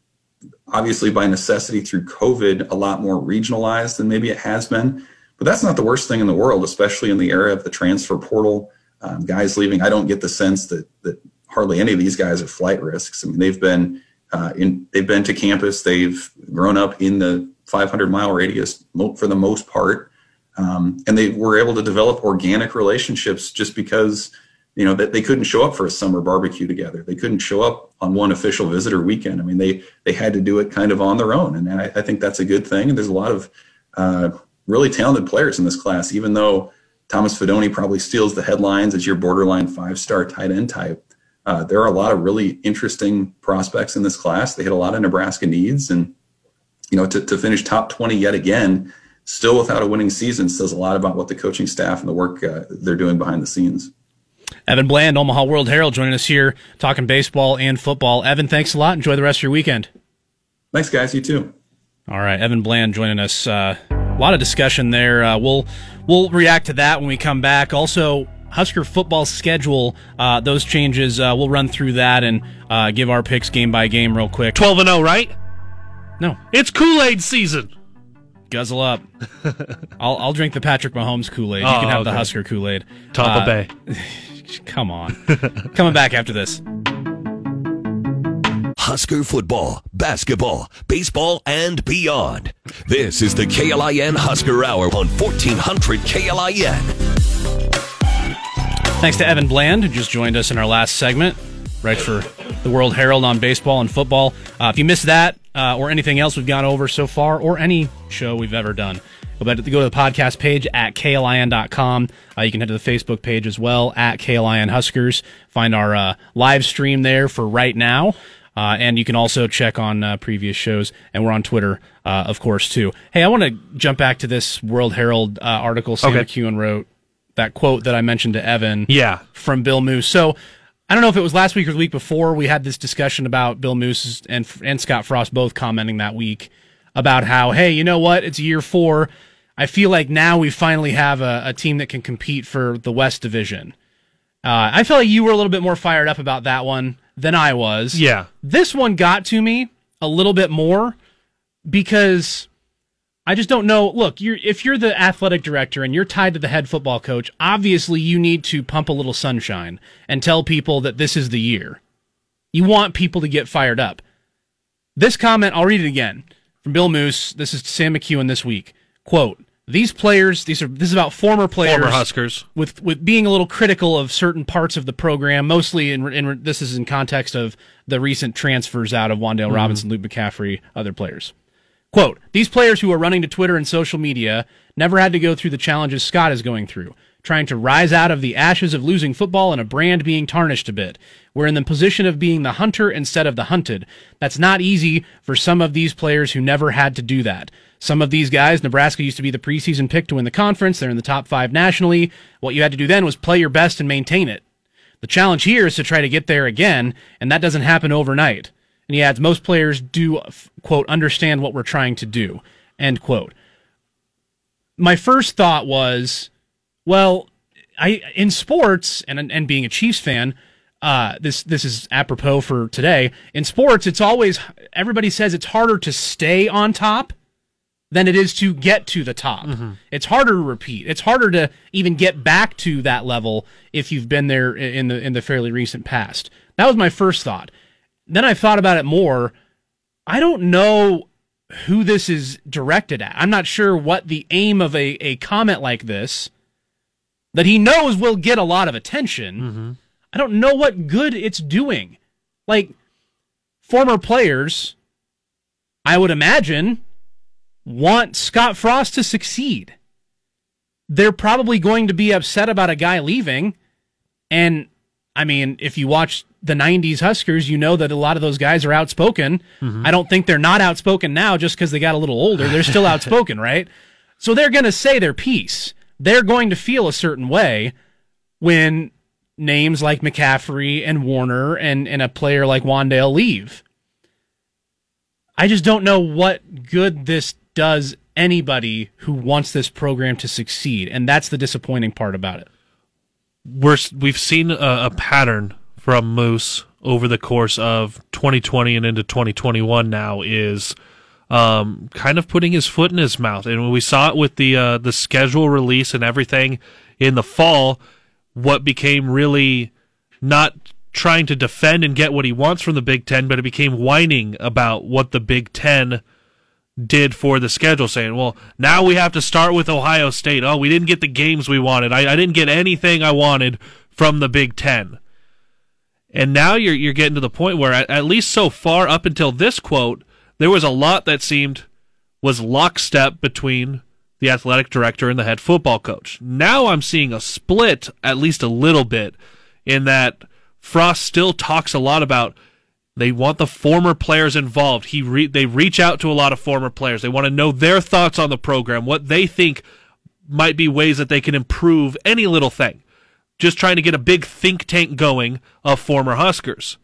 obviously by necessity through covid a lot more regionalized than maybe it has been but that's not the worst thing in the world especially in the era of the transfer portal um, guys leaving. I don't get the sense that that hardly any of these guys are flight risks. I mean they've been uh, in, they've been to campus. They've grown up in the 500 mile radius for the most part, um, and they were able to develop organic relationships just because you know that they couldn't show up for a summer barbecue together. They couldn't show up on one official visitor weekend. I mean, they they had to do it kind of on their own, and I, I think that's a good thing. And there's a lot of uh, really talented players in this class, even though Thomas Fidone probably steals the headlines as your borderline five star tight end type uh, there are a lot of really interesting prospects in this class. They hit a lot of Nebraska needs, and you know, to, to finish top 20 yet again, still without a winning season, says a lot about what the coaching staff and the work uh, they're doing behind the scenes. Evan Bland, Omaha World Herald, joining us here talking baseball and football. Evan, thanks a lot. Enjoy the rest of your weekend. Thanks, guys. You too. All right, Evan Bland joining us. Uh, a lot of discussion there. Uh, we'll we'll react to that when we come back. Also, Husker football schedule, uh, those changes, uh, we'll run through that and uh, give our picks game by game real quick. 12 and 0, right? No. It's Kool Aid season. Guzzle up. I'll, I'll drink the Patrick Mahomes Kool Aid. You Oh, can have okay. the Husker Kool Aid. Tampa Uh, Bay. Come on. Coming back after this. Husker football, basketball, baseball, and beyond. This is the KLIN Husker Hour on 1400 KLIN. Thanks to Evan Bland, who just joined us in our last segment, right for the World Herald on baseball and football. Uh, if you missed that uh, or anything else we've gone over so far, or any show we've ever done, go back to go to the podcast page at klin.com. Uh, you can head to the Facebook page as well at KLIN Huskers. Find our uh, live stream there for right now. Uh, and you can also check on uh, previous shows, and we're on Twitter, uh, of course, too. Hey, I want to jump back to this World Herald uh, article Sam Okay. McKewon wrote, that quote that I mentioned to Evan Yeah. from Bill Moos. So I don't know if it was last week or the week before we had this discussion about Bill Moos and and Scott Frost both commenting that week about how hey, you know what? It's year four. I feel like now we finally have a, a team that can compete for the West Division. Uh, I feel like you were a little bit more fired up about that one than I was. Yeah. This one got to me a little bit more because I just don't know. Look, you're if you're the athletic director and you're tied to the head football coach, obviously you need to pump a little sunshine and tell people that this is the year. You want people to get fired up. This comment, I'll read it again from Bill Moos. This is Sam McKewon this week. Quote: These players, these are this is about former players, Former Huskers. with with being a little critical of certain parts of the program. Mostly, in, in this is in context of the recent transfers out of Wan'Dale mm-hmm. Robinson, Luke McCaffrey, other players. Quote, these players who are running to Twitter and social media never had to go through the challenges Scott is going through, trying to rise out of the ashes of losing football and a brand being tarnished a bit. We're in the position of being the hunter instead of the hunted. That's not easy for some of these players who never had to do that. Some of these guys, Nebraska used to be the preseason pick to win the conference. They're in the top five nationally. What you had to do then was play your best and maintain it. The challenge here is to try to get there again, and that doesn't happen overnight. And he adds, most players do, quote, understand what we're trying to do, end quote. My first thought was, well, I in sports and and being a Chiefs fan, uh, this this is apropos for today. In sports, it's always everybody says it's harder to stay on top than it is to get to the top. Mm-hmm. It's harder to repeat. It's harder to even get back to that level if you've been there in the in the fairly recent past. That was my first thought. Then I thought about it more. I don't know who this is directed at. I'm not sure what the aim of a, a comment like this that he knows will get a lot of attention. Mm-hmm. I don't know what good it's doing. Like former players, I would imagine, want Scott Frost to succeed. They're probably going to be upset about a guy leaving. And I mean, if you watch the 90s Huskers, you know that a lot of those guys are outspoken. Mm-hmm. I don't think they're not outspoken now just because they got a little older. They're still outspoken, right? So they're going to say their piece. They're going to feel a certain way when names like McCaffrey and Warner and, and a player like Wan'Dale leave. I just don't know what good this does anybody who wants this program to succeed. And that's the disappointing part about it. We're we've seen a, a pattern from Moos over the course of 2020 and into 2021 now is um, kind of putting his foot in his mouth, and we saw it with the uh, the schedule release and everything in the fall. What became really not trying to defend and get what he wants from the Big Ten, but it became whining about what the Big Ten did for the schedule, saying, well, now we have to start with Ohio State. Oh, we didn't get the games we wanted. I, I didn't get anything I wanted from the Big Ten. And now you're you're getting to the point where, at, at least so far, up until this quote, there was a lot that seemed was lockstep between the athletic director and the head football coach. Now I'm seeing a split, at least a little bit, in that Frost still talks a lot about they want the former players involved. He re- they reach out to a lot of former players. They want to know their thoughts on the program, what they think might be ways that they can improve any little thing. Just trying to get a big think tank going of former Huskers.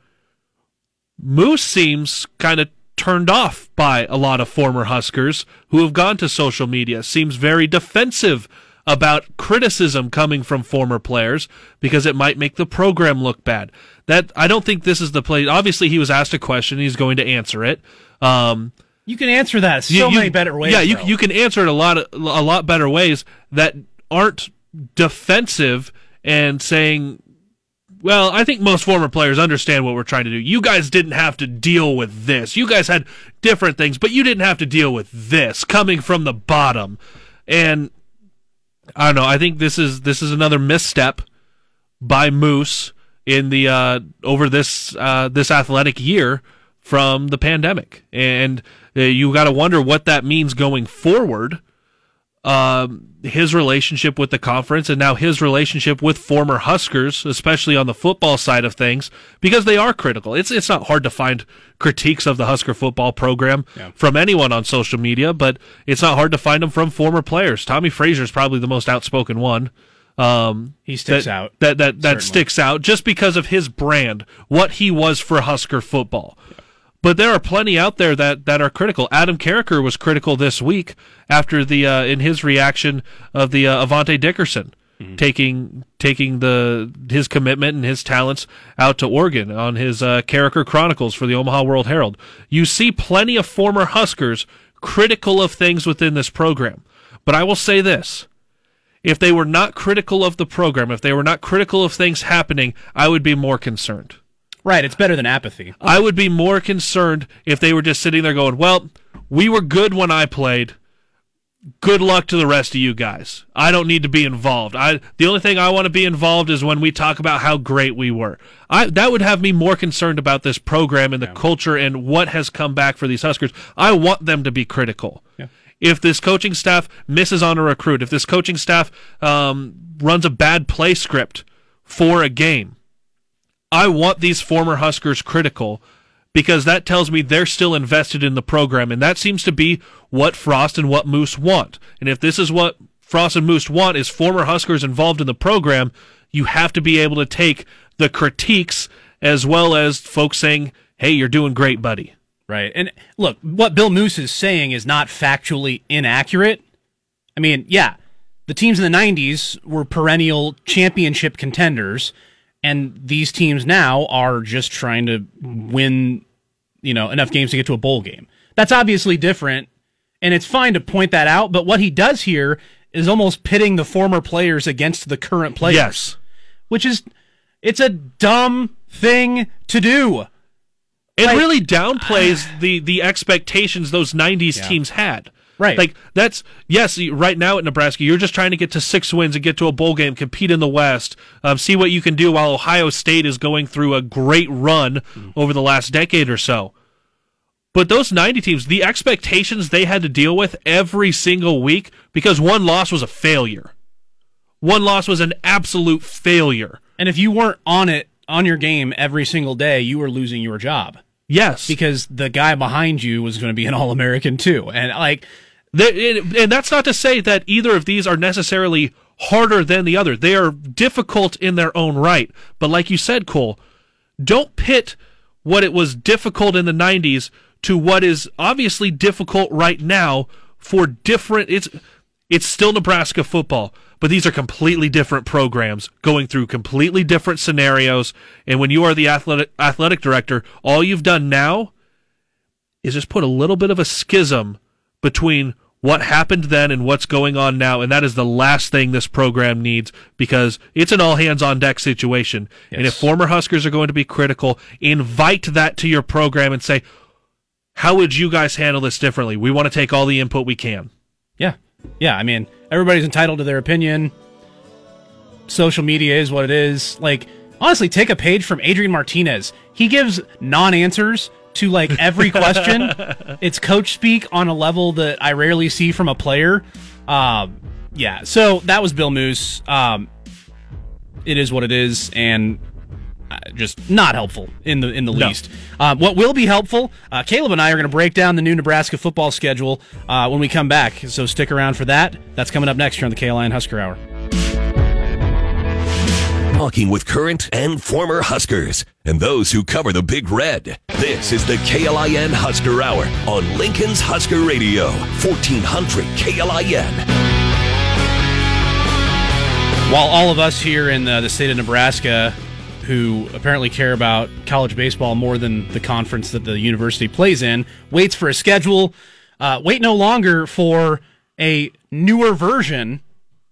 Moos seems kind of turned off by a lot of former Huskers who have gone to social media. Seems very defensive about criticism coming from former players because it might make the program look bad. That I don't think this is the place. Obviously, he was asked a question; he's going to answer it. Um, You can answer that so you- you- many better ways. Yeah, you though. you can answer it a lot a lot better ways that aren't defensive and saying, "Well, I think most former players understand what we're trying to do. You guys didn't have to deal with this. You guys had different things, but you didn't have to deal with this coming from the bottom." And I don't know. I think this is this is another misstep by Moos in the uh, over this uh, this athletic year from the pandemic, and uh, you got to wonder what that means going forward. Um, his relationship with the conference, and now his relationship with former Huskers, especially on the football side of things, because they are critical. It's it's not hard to find critiques of the Husker football program from anyone on social media, but it's not hard to find them from former players. Tommie Frazier is probably the most outspoken one. Um, He sticks that, out. That that that Certainly. sticks out just because of his brand, what he was for Husker football. But there are plenty out there that, that are critical. Adam Carriker was critical this week after the uh, in his reaction of the uh, Avante Dickerson taking taking the his commitment and his talents out to Oregon on his uh, Carriker Chronicles for the Omaha World Herald. You see plenty of former Huskers critical of things within this program. But I will say this if they were not critical of the program, if they were not critical of things happening, I would be more concerned. Right. It's better than apathy. I would be more concerned if they were just sitting there going, "Well, we were good when I played. Good luck to the rest of you guys. I don't need to be involved. I the only thing I want to be involved is when we talk about how great we were. I that would have me more concerned about this program and the culture and what has come back for these Huskers. I want them to be critical. Yeah. If this coaching staff misses on a recruit, if this coaching staff um, runs a bad play script for a game, I want these former Huskers critical because that tells me they're still invested in the program. And that seems to be what Frost and what Moos want. And if this is what Frost and Moos want is former Huskers involved in the program, you have to be able to take the critiques as well as folks saying, hey, you're doing great, buddy. Right. And look, what Bill Moos is saying is not factually inaccurate. I mean, yeah, the teams in the 90s were perennial championship contenders, and these teams now are just trying to win, you know, enough games to get to a bowl game. That's obviously different and it's fine to point that out. But what he does here is almost pitting the former players against the current players. Yes. which is it's a dumb thing to do. It Like- really downplays the the expectations those '90s Yeah. teams had. Right. Like that's yes. Right now at Nebraska, you're just trying to get to six wins and get to a bowl game, compete in the West, um, see what you can do. While Ohio State is going through a great run over the last decade or so. But those 90 teams, the expectations they had to deal with every single week because one loss was a failure. One loss was an absolute failure. And if you weren't on it on your game every single day, you were losing your job Yes. because the guy behind you was going to be an All American too. And like, and that's not to say that either of these are necessarily harder than the other. They are difficult in their own right. But like you said, Cole, don't pit what it was difficult in the 90s to what is obviously difficult right now for different it's it's still Nebraska football, but these are completely different programs going through completely different scenarios. And when you are the athletic athletic director, all you've done now is just put a little bit of a schism between what happened then and what's going on now. And that is the last thing this program needs because it's an all hands on deck situation. And if former Huskers are going to be critical, invite that to your program and say, how would you guys handle this differently? We want to take all the input we can. yeah, yeah. I mean, everybody's entitled to their opinion. Social media is what it is. Like, honestly, take a page from Adrian Martinez. He gives non-answers to like every question. it's coach speak on a level that I rarely see from a player. Um, yeah. So that was Bill Moos. Um, it is what it is, and uh, just not helpful in the in the No. least. Um, what will be helpful? Uh, Caleb and I are going to break down the new Nebraska football schedule uh, when we come back. So stick around for that. That's coming up next here on the KLIN Husker Hour. Talking with current and former Huskers and those who cover the Big Red. This is the KLIN Husker Hour on Lincoln's Husker Radio, 1400 KLIN. While all of us here in the, the state of Nebraska, who apparently care about college baseball more than the conference that the university plays in, waits for a schedule, uh, wait no longer for a newer version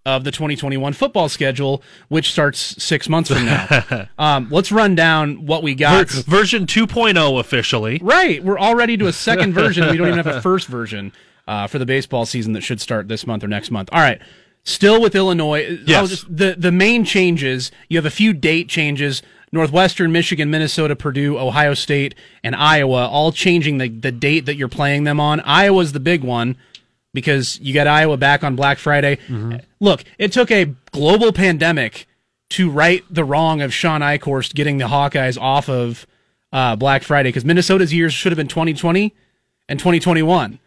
of the 2021 football schedule, which starts six months from now. um, let's run down what we got. Ver- version 2.0 officially. Right, we're already to a second version. We don't even have a first version uh, for the baseball season that should start this month or next month. All right, still with Illinois. Yes. Just- the the main changes. You have a few date changes. Northwestern, Michigan, Minnesota, Purdue, Ohio State, and Iowa all changing the, the date that you're playing them on. Iowa's the big one because you got Iowa back on Black Friday. Look, it took a global pandemic to right the wrong of Shawn Eichorst getting the Hawkeyes off of uh, Black Friday because Minnesota's years should have been 2020 and 2021.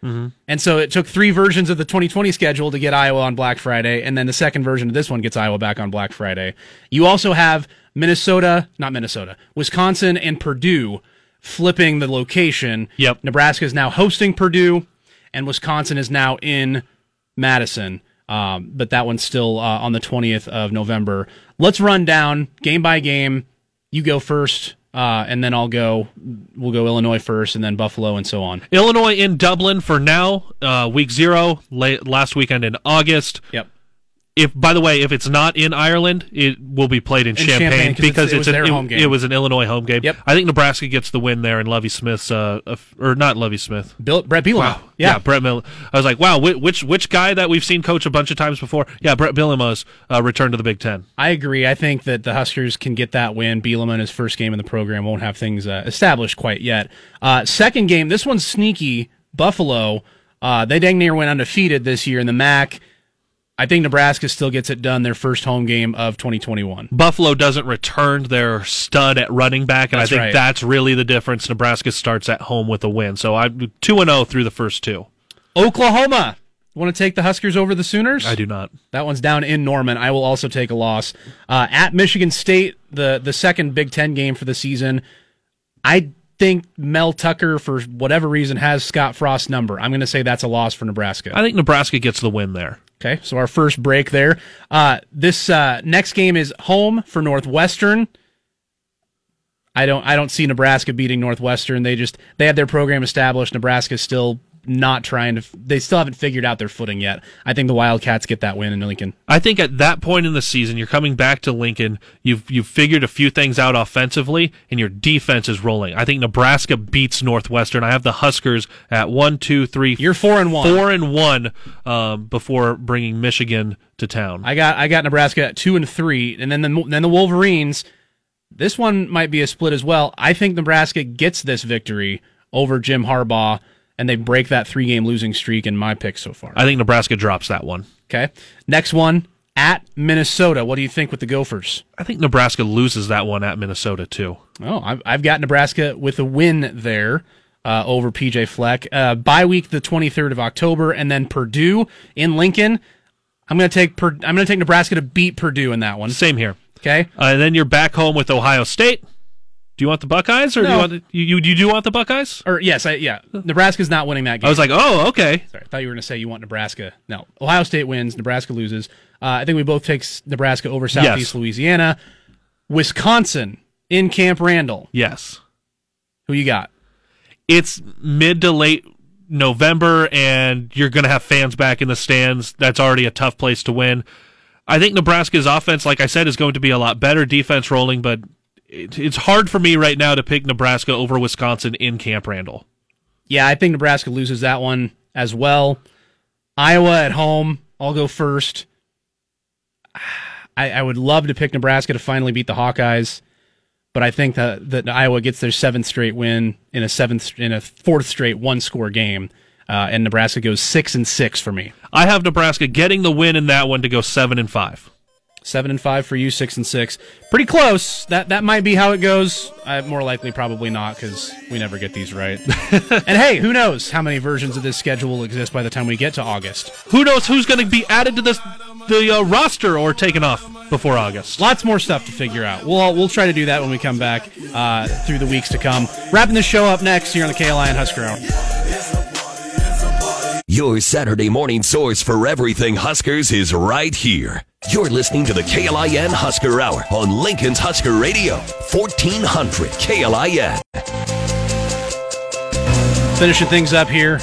And so it took three versions of the 2020 schedule to get Iowa on Black Friday, and then the second version of this one gets Iowa back on Black Friday. You also have Minnesota, not Minnesota, Wisconsin and Purdue flipping the location. Yep. Nebraska is now hosting Purdue, and Wisconsin is now in Madison. Um, but that one's still uh, on the 20th of November. Let's run down game by game. You go first, uh, and then I'll go. We'll go Illinois first, and then Buffalo, and so on. Illinois in Dublin for now. Uh, week zero, late, last weekend in August. Yep. If by the way, if it's not in Ireland, it will be played in, 'cause it's- because it it's, was an, their it, home game. it was an Illinois home game. Yep. I think Nebraska gets the win there, and Lovie Smith's uh, or not Lovie Smith. Bill, Brett Bielema. Wow. Yeah. Brett Miller. I was like, wow, which which guy that we've seen coach a bunch of times before? Yeah, Brett Bielema's uh, return to the Big Ten. I agree. I think that the Huskers can get that win. Bielema in his first game in the program won't have things uh, established quite yet. Uh, second game, this one's sneaky. Buffalo, uh, they dang near went undefeated this year in the MAC. I think Nebraska still gets it done. Their first home game of 2021. Buffalo doesn't return their stud at running back, and That's I think right. that's really the difference. Nebraska starts at home with a win, so I'm two and zero through the first two. Oklahoma. Want to take the Huskers over the Sooners? I do not. That one's down in Norman. I will also take a loss uh, at Michigan State. The the second Big Ten game for the season. I think Mel Tucker, for whatever reason, has Scott Frost's number. I'm going to say that's a loss for Nebraska. I think Nebraska gets the win there. Okay, so our first break there. Uh, this uh, next game is home for Northwestern. I don't I don't see Nebraska beating Northwestern. They just they have their program established. Nebraska's still not trying to. They still haven't figured out their footing yet. I think the Wildcats get that win in Lincoln. I think at that point in the season, you're coming back to Lincoln. You've you've figured a few things out offensively, and your defense is rolling. I think Nebraska beats Northwestern. I have the Huskers at one, two, three. You're four and one. Four and one um, before bringing Michigan to town. I got I got Nebraska at two and three, and then the then the Wolverines. This one might be a split as well. I think Nebraska gets this victory over Jim Harbaugh and they break that three game losing streak in my pick so far. I think Nebraska drops that one. Okay. Next one at Minnesota. What do you think with the Gophers? I think Nebraska loses that one at Minnesota too. Oh, I've, I've got Nebraska with a win there. Uh, over PJ Fleck. Uh, bye week the 23rd of October, and then Purdue in Lincoln. I'm gonna take per- I'm gonna take Nebraska to beat Purdue in that one. Same here. Okay, uh, and then you're back home with Ohio State. Do you want the Buckeyes or no. do you want the, you, you you do want the Buckeyes? Or yes, I, yeah. Nebraska's not winning that game. I was like, oh, okay. Sorry, I thought you were going to say you want Nebraska. No, Ohio State wins. Nebraska loses. Uh, I think we both take Nebraska over Southeast yes. Louisiana. Wisconsin in Camp Randall. Yes. Who you got? It's mid to late November, and you're going to have fans back in the stands. That's already a tough place to win. I think Nebraska's offense, like I said, is going to be a lot better. Defense rolling, but it, it's hard for me right now to pick Nebraska over Wisconsin in Camp Randall. Yeah, I think Nebraska loses that one as well. Iowa at home, I'll go first. I, I would love to pick Nebraska to finally beat the Hawkeyes, but I think that, that Iowa gets their seventh straight win in a seventh in a fourth straight one score game. Uh, and Nebraska goes six and six for me. I have Nebraska getting the win in that one to go seven and five. Seven and five for you, six and six. Pretty close. That that might be how it goes. Uh, more likely, probably not, because we never get these right. and hey, who knows how many versions of this schedule will exist by the time we get to August? Who knows who's going to be added to this the uh, roster or taken off before August? Lots more stuff to figure out. We'll we'll try to do that when we come back uh, through the weeks to come. Wrapping the show up next here on the KLIN Husker Hour. Your Saturday morning source for everything Huskers is right here. You're listening to the KLIN Husker Hour on Lincoln's Husker Radio, 1400 KLIN. Finishing things up here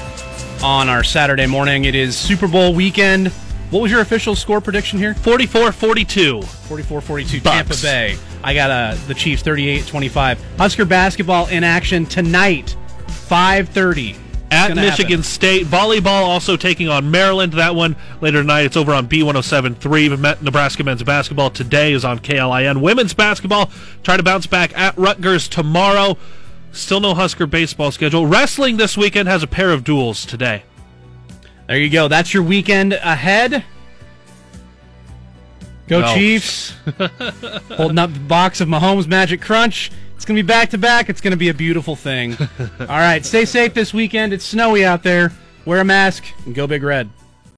on our Saturday morning. It is Super Bowl weekend. What was your official score prediction here? 44 42. 44 42. Tampa Bay. I got uh, the Chiefs 38 25. Husker basketball in action tonight, 530 at Michigan happen. State. Volleyball also taking on Maryland. That one later tonight. It's over on B1073. Nebraska men's basketball today is on KLIN. Women's basketball try to bounce back at Rutgers tomorrow. Still no Husker baseball schedule. Wrestling this weekend has a pair of duels today. There you go. That's your weekend ahead. Go no. Chiefs. Holding up the box of Mahomes Magic Crunch. It's going to be back to back. It's going to be a beautiful thing. All right, stay safe this weekend. It's snowy out there. Wear a mask and go Big Red.